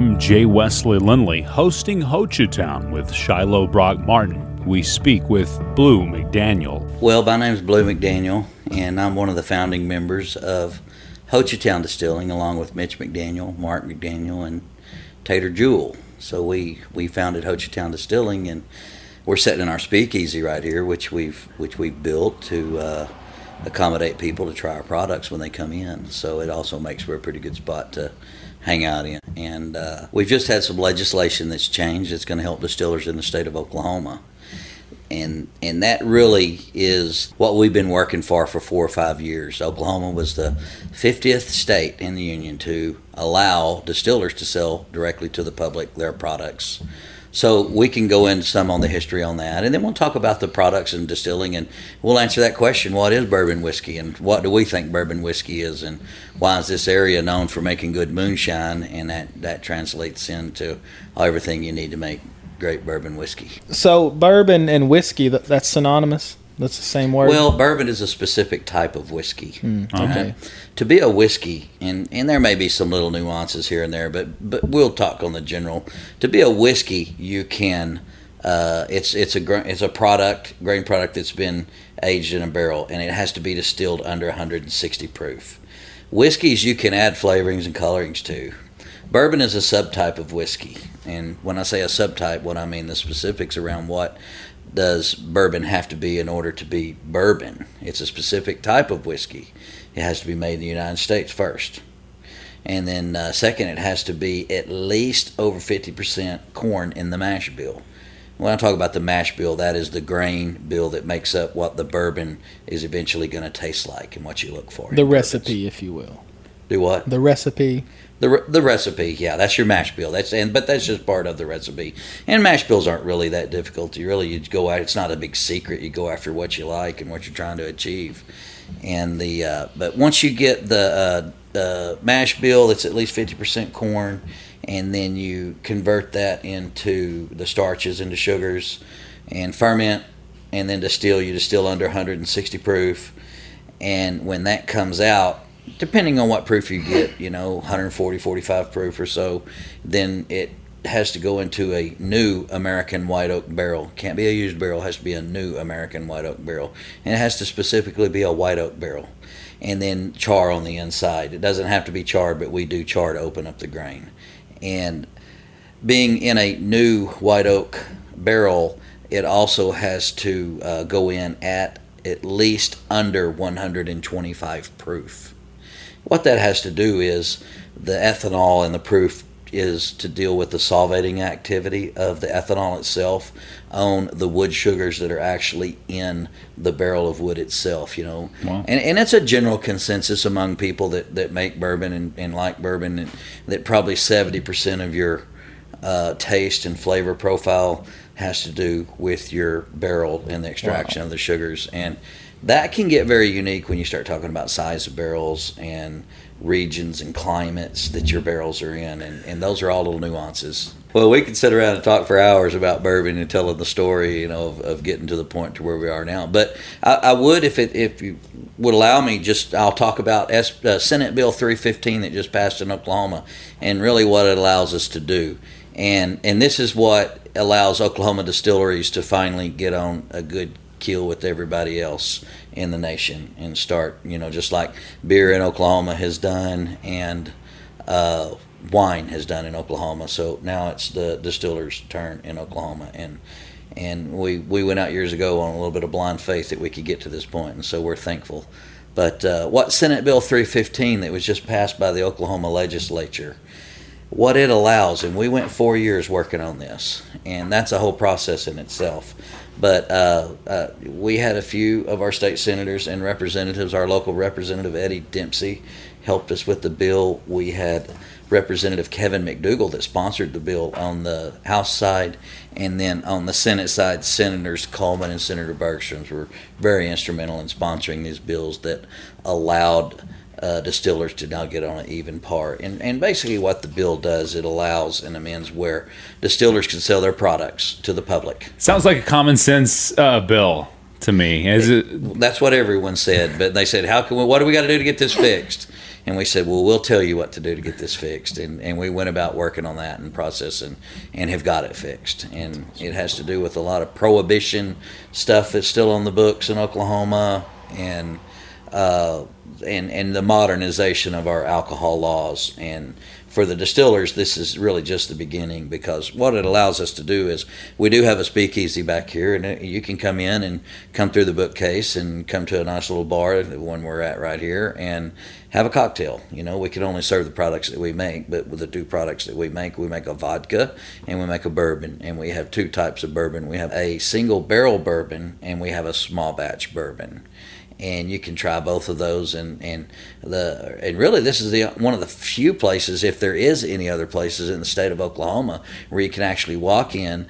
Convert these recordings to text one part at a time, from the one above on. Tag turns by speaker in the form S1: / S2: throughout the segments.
S1: I'm Jay Wesley Lindley, hosting Hochatown with Shiloh Brock Martin. We speak with Blue McDaniel.
S2: Well, my name is Blue McDaniel, and I'm one of the founding members of Hochatown Distilling, along with Mitch McDaniel, Mark McDaniel, and Tater Jewell. So we we founded Hochatown Distilling, and we're sitting in our speakeasy right here, which we've which we've built to uh, accommodate people to try our products when they come in. So it also makes for a pretty good spot to hang out in. And uh, we've just had some legislation that's changed that's going to help distillers in the state of Oklahoma. And, and that really is what we've been working for for four or five years. Oklahoma was the 50th state in the union to allow distillers to sell directly to the public their products. So we can go into some on the history on that, and then we'll talk about the products and distilling, and we'll answer that question: What is bourbon whiskey, and what do we think bourbon whiskey is, and why is this area known for making good moonshine? And that that translates into everything you need to make great bourbon whiskey.
S3: So bourbon and whiskey that's synonymous. That's the same word.
S2: Well, bourbon is a specific type of whiskey.
S3: Mm, okay.
S2: Uh, to be a whiskey, and, and there may be some little nuances here and there, but but we'll talk on the general. To be a whiskey, you can. Uh, it's it's a it's a product grain product that's been aged in a barrel, and it has to be distilled under 160 proof. Whiskeys you can add flavorings and colorings to. Bourbon is a subtype of whiskey, and when I say a subtype, what I mean the specifics around what does bourbon have to be in order to be bourbon. It's a specific type of whiskey. It has to be made in the United States first. And then, uh, second, it has to be at least over 50% corn in the mash bill. When I talk about the mash bill, that is the grain bill that makes up what the bourbon is eventually going to taste like and what you look for.
S3: The recipe, if you will.
S2: Do what?
S3: The recipe.
S2: The, the recipe, yeah, that's your mash bill. That's and but that's just part of the recipe. And mash bills aren't really that difficult. You really you go out. It's not a big secret. You go after what you like and what you're trying to achieve. And the uh, but once you get the uh, uh, mash bill, it's at least fifty percent corn, and then you convert that into the starches into sugars, and ferment, and then distill. You distill under 160 proof, and when that comes out depending on what proof you get, you know, 140, 45 proof or so, then it has to go into a new American white oak barrel. Can't be a used barrel, it has to be a new American white oak barrel. And it has to specifically be a white oak barrel. And then char on the inside. It doesn't have to be charred, but we do char to open up the grain. And being in a new white oak barrel, it also has to uh, go in at at least under 125 proof. What that has to do is the ethanol and the proof is to deal with the solvating activity of the ethanol itself on the wood sugars that are actually in the barrel of wood itself, you know. Wow. And, and it's a general consensus among people that, that make bourbon and, and like bourbon and that probably 70% of your uh, taste and flavor profile has to do with your barrel and the extraction wow. of the sugars. And that can get very unique when you start talking about size of barrels and regions and climates that your barrels are in, and, and those are all little nuances. Well, we could sit around and talk for hours about bourbon and telling the story, you know, of, of getting to the point to where we are now. But I, I would, if it if you would allow me, just I'll talk about S, uh, Senate Bill 315 that just passed in Oklahoma, and really what it allows us to do. And and this is what allows Oklahoma distilleries to finally get on a good keel with everybody else in the nation and start, you know, just like beer in Oklahoma has done and uh, wine has done in Oklahoma. So now it's the distillers' turn in Oklahoma, and and we we went out years ago on a little bit of blind faith that we could get to this point, and so we're thankful. But uh, what Senate Bill 315 that was just passed by the Oklahoma legislature, what it allows, and we went four years working on this, and that's a whole process in itself. But uh, uh, we had a few of our state senators and representatives. Our local representative Eddy Dempsey helped us with the bill. We had Representative Kevin McDugle that sponsored the bill on the House side, and then on the Senate side, Senators Coleman and Senator Bergstrom were very instrumental in sponsoring these bills that allowed uh, distillers to now get on an even par. And, and basically, what the bill does, it allows and amends where distillers can sell their products to the public.
S1: Sounds like a common sense uh, bill to me. Is it,
S2: it? That's what everyone said, but they said, "How can we? What do we got to do to get this fixed?" And we said, well, we'll tell you what to do to get this fixed. And, and we went about working on that and processing and have got it fixed. And it has to do with a lot of prohibition stuff that's still on the books in Oklahoma and, uh, and, and the modernization of our alcohol laws. And for the distillers, this is really just the beginning because what it allows us to do is we do have a speakeasy back here, and you can come in and come through the bookcase and come to a nice little bar, the one we're at right here, and have a cocktail. You know, we can only serve the products that we make, but with the two products that we make, we make a vodka and we make a bourbon, and we have two types of bourbon. We have a single barrel bourbon and we have a small batch bourbon and you can try both of those. And and the and really this is the one of the few places if there is any other places in the state of Oklahoma where you can actually walk in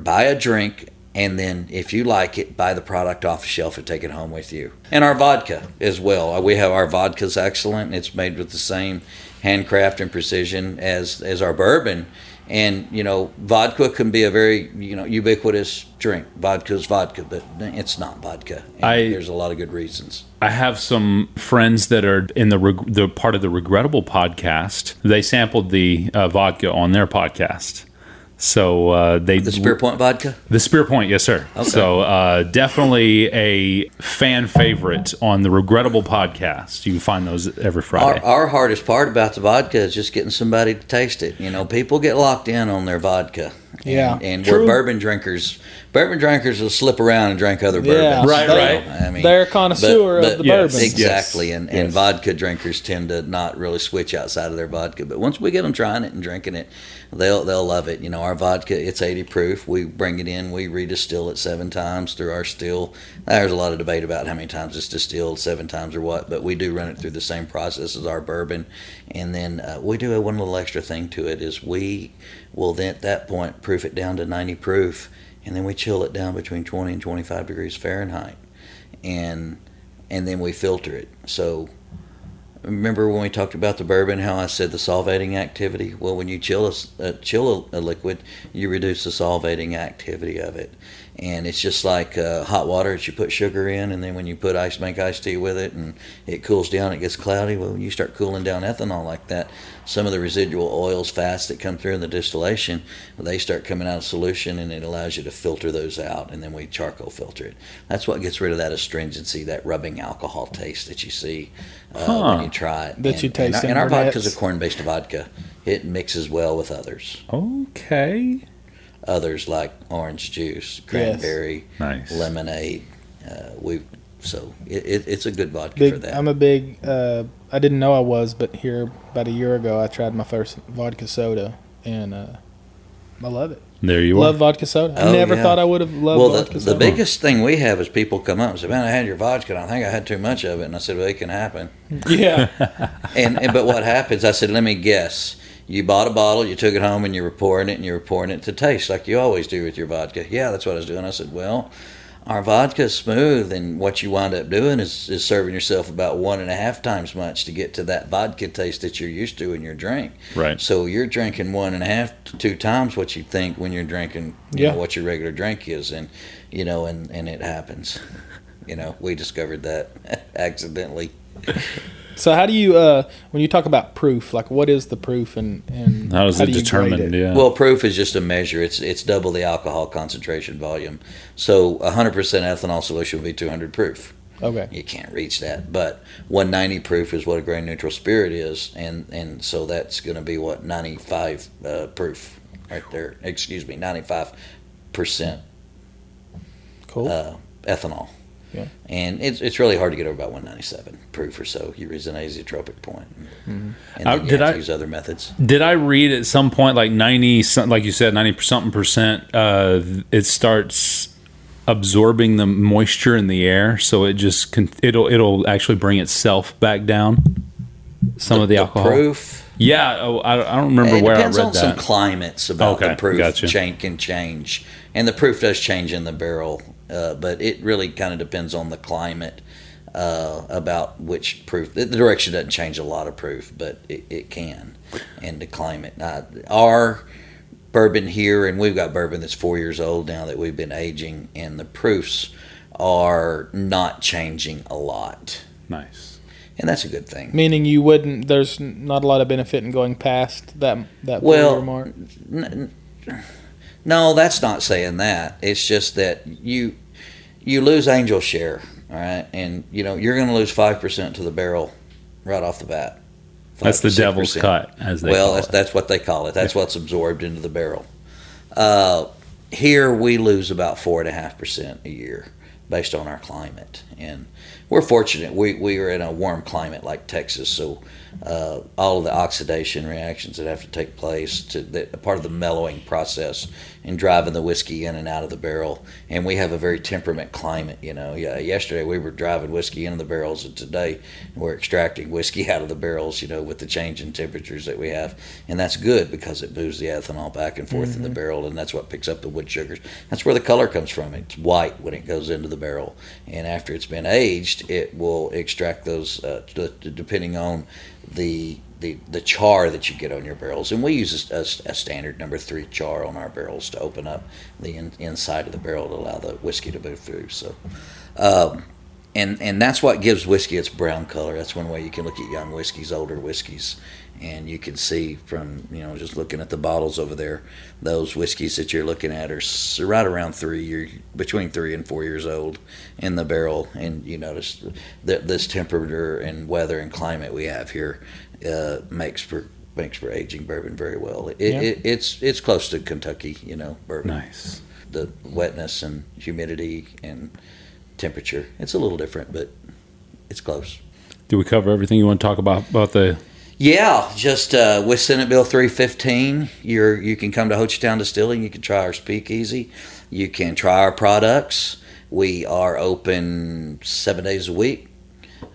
S2: buy a drink and then if you like it buy the product off the shelf and take it home with you. And our vodka as well. We have our vodka's excellent. It's made with the same handcraft and precision as as our bourbon and you know, vodka can be a very you know ubiquitous drink. Vodka's vodka, but it's not vodka. I, there's a lot of good reasons.
S1: I have some friends that are in the the part of the regrettable podcast. They sampled the uh, vodka on their podcast. So uh, they
S2: the Spear Point vodka.
S1: The Spear Point, yes, sir. Okay. So uh, definitely a fan favorite on the Regrettable podcast. You can find those every Friday.
S2: Our, our, hardest part about the vodka is just getting somebody to taste it. You know, people get locked in on their vodka.
S3: Yeah,
S2: and, and we're bourbon drinkers bourbon drinkers will slip around and drink other bourbons.
S1: Yeah, right, right.
S3: I mean, they're a connoisseur but, but, of the yes, bourbon.
S2: Exactly,
S3: yes.
S2: and, and vodka drinkers tend to not really switch outside of their vodka. But once we get them trying it and drinking it, they'll they'll love it. You know, our vodka it's 80 proof. We bring it in, we redistill it seven times through our still. There's a lot of debate about how many times it's distilled, seven times or what, but we do run it through the same process as our bourbon, and then uh, we do a one little extra thing to it is we will then at that point proof it down to 90 proof and then we chill it down between 20 and 25 degrees Fahrenheit, and and then we filter it. So remember when we talked about the bourbon, how I said the solvating activity? Well, when you chill a, uh, chill a, a liquid, you reduce the solvating activity of it, and it's just like uh, hot water that you put sugar in and then when you put ice make iced tea with it and it cools down it gets cloudy well you start cooling down ethanol like that. Some of the residual oils fats that come through in the distillation they start coming out of solution and it allows you to filter those out and then we charcoal filter it. That's what gets rid of that astringency that rubbing alcohol taste that you see uh, huh. when you try it.
S3: That and, you taste
S2: and our, and our vodka is a corn-based vodka. It mixes well with others.
S1: Okay
S2: others like orange juice, cranberry,
S1: yes. nice.
S2: lemonade. Uh, we so it, it, it's a good vodka
S3: big,
S2: for that.
S3: I'm a big. Uh, I didn't know I was, but here about a year ago, I tried my first vodka soda, and uh, I love it.
S1: There you are.
S3: love are. vodka soda. I oh, never yeah. thought I would have loved
S2: well,
S3: vodka
S2: the,
S3: soda.
S2: the biggest thing we have is people come up and say, "Man, I had your vodka, and I think I had too much of it." And I said, "Well, it can happen."
S3: Yeah.
S2: and, and but what happens? I said, "Let me guess." You bought a bottle, you took it home, and you were pouring it, and you were pouring it to taste like you always do with your vodka. Yeah, that's what I was doing. I said, well, our vodka is smooth, and what you wind up doing is, is serving yourself about one and a half times much to get to that vodka taste that you're used to in your drink.
S1: Right.
S2: So you're drinking one and a half to two times what you think when you're drinking, you yeah. know, what your regular drink is, and you know, and and it happens. You know, we discovered that accidentally.
S3: So how do you uh, when you talk about proof, like what is the proof and, and
S1: how is how it determined? It? Yeah.
S2: Well, proof is just a measure. It's it's double the alcohol concentration volume. So 100% ethanol solution would be 200 proof.
S3: Okay.
S2: You can't reach that, but 190 proof is what a grain neutral spirit is, and and so that's going to be what 95 uh, proof right there. Excuse me, 95 percent.
S3: Cool.
S2: Uh, ethanol.
S3: Yeah.
S2: And it's, it's really hard to get over about 197 proof or so. You reach an azeotropic point. Mm-hmm. And uh, did I use other methods?
S1: Did I read at some point like 90, like you said, 90 something percent, uh, it starts absorbing the moisture in the air. So it just, it'll, it'll actually bring itself back down. Some
S2: the,
S1: of the, the alcohol.
S2: proof.
S1: Yeah, oh, I, I, don't remember
S2: it
S1: where I
S2: read
S1: that.
S2: Depends on some climates about
S1: okay,
S2: the proof
S1: gotcha.
S2: change can change, and the proof does change in the barrel uh, but it really kind of depends on the climate uh, about which proof. The, direction doesn't change a lot of proof, but it, it can, and the climate. Uh, our bourbon here, and we've got bourbon that's four years old now that we've been aging, and the proofs are not changing a lot.
S1: Nice.
S2: and that's a good thing.
S3: Meaning you wouldn't. There's not a lot of benefit in going past that that
S2: Well,
S3: four-year mark.
S2: N- n- No, that's not saying that. It's just that you you lose angel share, all right, and you know you're going to lose five percent to the barrel right off the bat.
S1: That's the devil's cut, as they
S2: well, that's, that's what they call it. That's what's absorbed into the barrel. Uh, here we lose about four and a half percent a year based on our climate, and we're fortunate. We we are in a warm climate like Texas, so uh, all of the oxidation reactions that have to take place to that part of the mellowing process and driving the whiskey in and out of the barrel. And we have a very temperament climate. You know, yeah. Yesterday we were driving whiskey into the barrels, and today we're extracting whiskey out of the barrels. You know, with the change in temperatures that we have, and that's good because it moves the ethanol back and forth in the barrel, and that's what picks up the wood sugars. That's where the color comes from. It's white when it goes into the barrel, and after it's been aged, it will extract those uh, d- d- depending on the the, the char that you get on your barrels, and we use a, a- standard number three char on our barrels to open up the in, inside of the barrel to allow the whiskey to move through. So, um, and and that's what gives whiskey its brown color. That's one way you can look at young whiskeys, older whiskeys, and you can see from you know just looking at the bottles over there, those whiskeys that you're looking at are right around three year between three and four years old in the barrel, and you notice that this temperature and weather and climate we have here uh, makes for makes for aging bourbon very well. It,
S3: Yeah.
S2: it, it's it's close to Kentucky, you know, bourbon
S1: nice.
S2: the wetness and humidity and temperature. It's a little different, but it's close.
S1: Do we cover everything you want to talk about about the?
S2: Yeah, just uh, with Senate Bill 315, you're you can come to Hochatown Distilling. You can try our speakeasy. You can try our products. We are open seven days a week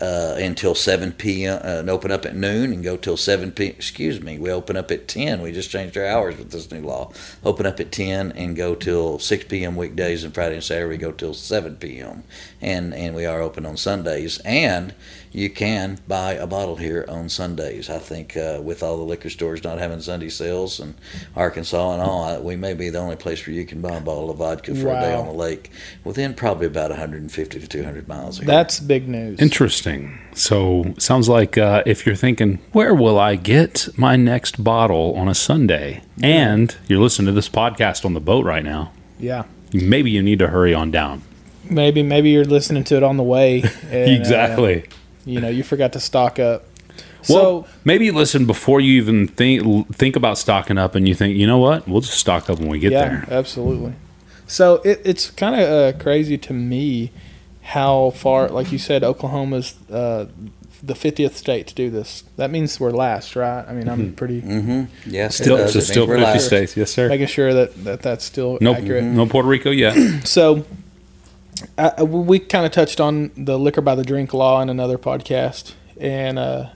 S2: uh, until 7 p.m. Uh, and open up at noon and go till 7 p. Excuse me, we open up at 10. We just changed our hours with this new law. Open up at 10 and go till 6 p.m. weekdays and Friday and Saturday we go till 7 p.m. And and we are open on Sundays and you can buy a bottle here on Sundays. I think uh, with all the liquor stores not having Sunday sales and Arkansas and all, I- we may be the only place where you can buy a bottle of vodka for a day on the lake within probably about 150 to 200 miles. Here.
S3: That's big news.
S1: Interesting. So sounds like uh, if you're thinking, where will I get my next bottle on a Sunday? And you're listening to this podcast on the boat right now.
S3: Yeah.
S1: Maybe you need to hurry on down.
S3: Maybe maybe you're listening to it on the way. and, uh,
S1: exactly.
S3: you know, you forgot to stock up.
S1: well,
S3: So
S1: maybe listen before you even think think about stocking up, and you think, you know what, we'll just stock up when we get
S3: yeah,
S1: there.
S3: absolutely. So it, it's kind of uh, crazy to me how far, like you said, Oklahoma's uh, the 50th state to do this. That means we're last, right? I mean, I'm pretty
S2: Mm-hmm. Yes,
S1: Still,
S2: it does.
S1: so
S2: It
S1: still
S2: we're
S1: 50
S2: last.
S1: states, yes, sir.
S3: making sure that, that that's still
S1: Nope,
S3: accurate.
S1: no Puerto Rico yet.
S3: So, uh, we kind of touched on the liquor by the drink law in another podcast, and uh,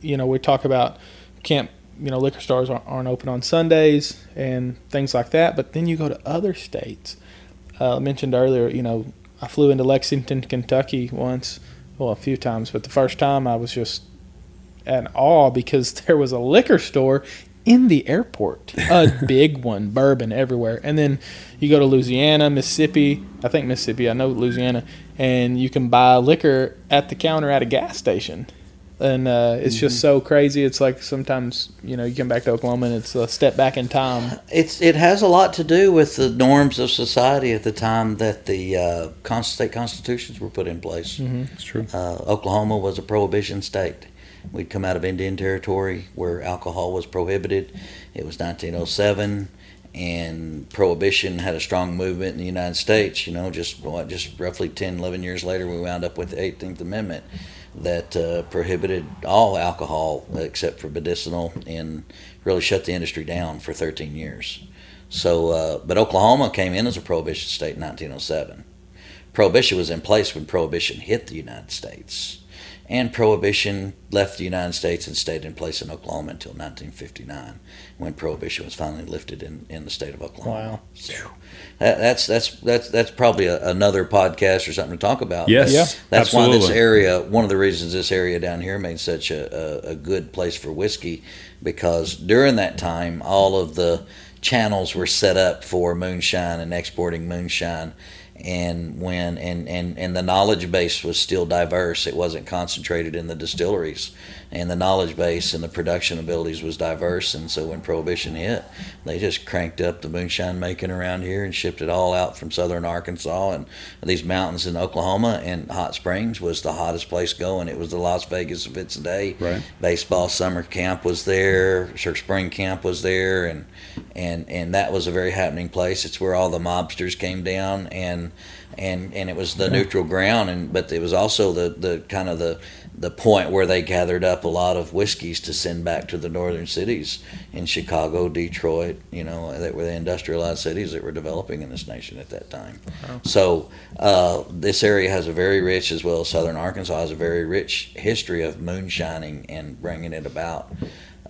S3: you know we talk about can't you know liquor stores aren't, aren't open on Sundays and things like that. But then you go to other states. Uh, I mentioned earlier, you know, I flew into Lexington, Kentucky once, well, a few times, but the first time I was just at awe because there was a liquor store in the airport, a big one, bourbon everywhere. And then you go to Louisiana, Mississippi, I think Mississippi, I know Louisiana, and you can buy liquor at the counter at a gas station. And uh, it's just so crazy. It's like sometimes, you know, you come back to Oklahoma and it's a step back in time.
S2: It's it has a lot to do with the norms of society at the time that the uh, state constitutions were put in place.
S1: It's true.
S2: Uh, Oklahoma was a prohibition state. We'd come out of Indian Territory where alcohol was prohibited. It was 1907, and prohibition had a strong movement in the United States. You know, just what, just roughly 10, 11 years later, we wound up with the 18th Amendment that uh, prohibited all alcohol except for medicinal and really shut the industry down for 13 years. So, uh, but Oklahoma came in as a prohibition state in 1907. Prohibition was in place when prohibition hit the United States. And prohibition left the United States and stayed in place in Oklahoma until 1959, when prohibition was finally lifted in, in the state of Oklahoma.
S3: Wow.
S2: So that, that's that's that's that's probably a, another podcast or something to talk about.
S1: Yes,
S3: Yeah.
S2: That's why this area, one of the reasons this area down here made such a, a, a good place for whiskey, because during that time, all of the channels were set up for moonshine and exporting moonshine. And when and, and and the knowledge base was still diverse. It wasn't concentrated in the distilleries. And the knowledge base and the production abilities was diverse. And so when prohibition hit they just cranked up the moonshine making around here and shipped it all out from southern arkansas and these mountains in oklahoma. And hot springs was the hottest place going. It was the las vegas of its day.
S1: Right.
S2: baseball summer camp was there. Sure spring camp was there. And and and that was a very happening place it's where all the mobsters came down and and and it was the neutral ground and but it was also the the kind of the the point where they gathered up a lot of whiskeys to send back to the northern cities in Chicago, Detroit, you know, that were the industrialized cities that were developing in this nation at that time. So uh, this area has a very rich, as well as southern Arkansas has a very rich history of moonshining and bringing it about.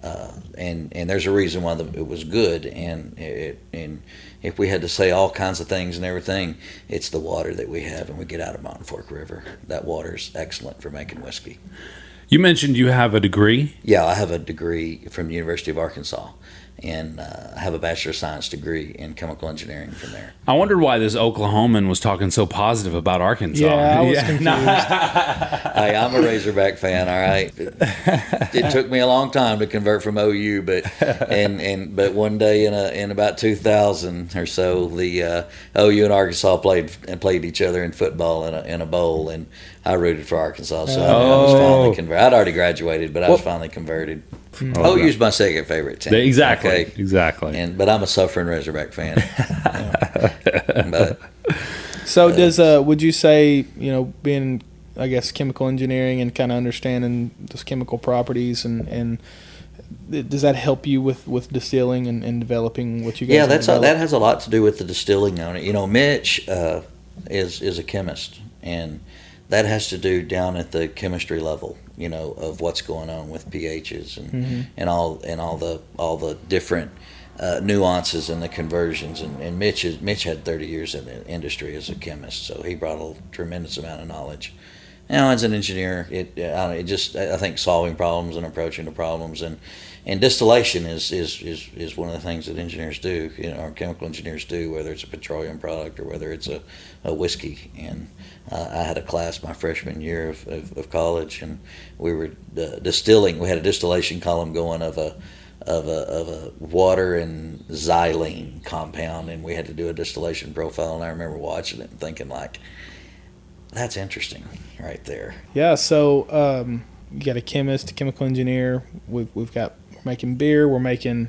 S2: Uh, and and there's a reason why the, it was good, and it and if we had to say all kinds of things and everything, it's the water that we have, and we get out of Mountain Fork River. That water is excellent for making whiskey.
S1: You mentioned you have a degree.
S2: Yeah, I have a degree from the University of Arkansas, and uh, have a Bachelor of Science degree in chemical engineering from there.
S1: I wondered why this Oklahoman was talking so positive about Arkansas.
S3: Yeah, I was confused.
S2: hey, I'm a Razorback fan. All right, it took me a long time to convert from OU, but and and but one day in a in about 2000 or so, the uh, OU and Arkansas played and played each other in football in a in a bowl, and I rooted for Arkansas. So I, I was
S1: Oh.
S2: finally converted. I'd already graduated, but I was
S3: Well-
S2: finally converted.
S1: Okay.
S2: OU's my second favorite team.
S1: Exactly.
S2: Okay?
S1: Exactly.
S2: And but I'm a suffering Razorback fan. but
S3: So does uh would you say, you know, being I guess chemical engineering and kind of understanding those chemical properties and and does that help you with with distilling and, and developing what you guys
S2: yeah, that's a, that has a lot to do with the distilling on it. You know, Mitch uh, is is a chemist, and that has to do down at the chemistry level. You know, of what's going on with pHs and
S3: Mm-hmm.
S2: and all and all the all the different. Uh, nuances and the conversions, and, and Mitch is Mitch had 30 years in the industry as a chemist, so he brought a tremendous amount of knowledge. Now, as an engineer, it I it just I think solving problems and approaching the problems and and distillation is, is, is, is one of the things that engineers do, you know, or chemical engineers do, whether it's a petroleum product or whether it's a, a whiskey. And uh, I had a class my freshman year of, of, of college, and we were uh, distilling. We had a distillation column going of a of a, of a water and xylene compound, and we had to do a distillation profile. And I remember watching it and thinking, like, that's interesting, right there.
S3: Yeah, so um, you got a chemist, a chemical engineer. We've we've got we're making beer, we're making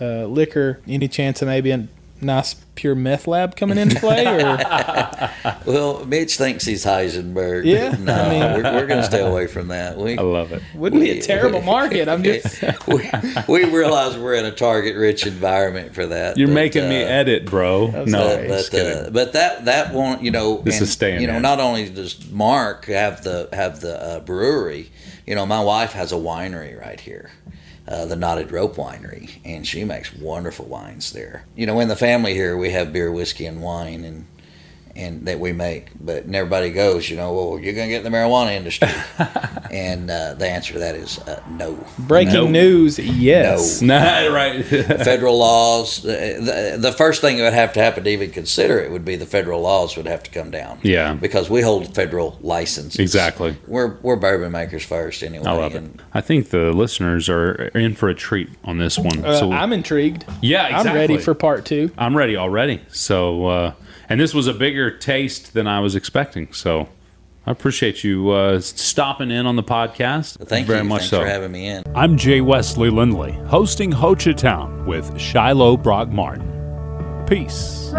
S3: uh, liquor. Any chance of maybe nice pure meth lab coming into play? Or
S2: Well, Mitch thinks he's Heisenberg.
S3: Yeah,
S2: no,
S3: I mean-
S2: we're, we're going to stay away from that. We
S1: I love it.
S3: wouldn't be a terrible market. I'm just
S2: we, we realize we're in a target-rich environment for that.
S1: You're
S2: but,
S1: making me
S2: uh,
S1: edit, bro.
S3: That's
S1: No,
S2: but,
S3: right.
S2: but, uh, but that that won't you know
S1: This
S2: and,
S1: is staying
S2: you know
S1: in.
S2: not only does Mark have the have the uh, brewery you know my wife has a winery right here uh, the Knotted Rope Winery and she makes wonderful wines there. You know in the family here we have beer whiskey and wine and and that we make but everybody goes you know well you're gonna get in the marijuana industry and uh, the answer to that is uh, no
S3: breaking
S1: Nope.
S3: news. Yes.
S1: Nah, right.
S2: federal laws. The, the, the first thing that would have to happen to even consider it would be the federal laws would have to come down.
S1: Yeah.
S2: because we hold federal licenses.
S1: Exactly.
S2: We're we're bourbon makers first anyway.
S1: I love it. I think the listeners are in for a treat on this one.
S3: Uh,
S1: so
S3: I'm intrigued.
S1: yeah, exactly.
S3: I'm ready for part two.
S1: I'm ready already. So, uh, and this was a bigger taste than I was expecting. So, I appreciate you uh, stopping in on the podcast.
S2: Thank
S1: very
S2: you.
S1: Very much
S2: Thanks
S1: so.
S2: for having me in.
S4: I'm Jay Wesley Lindley, hosting Hochatown with Shiloh Brock Martin. Peace.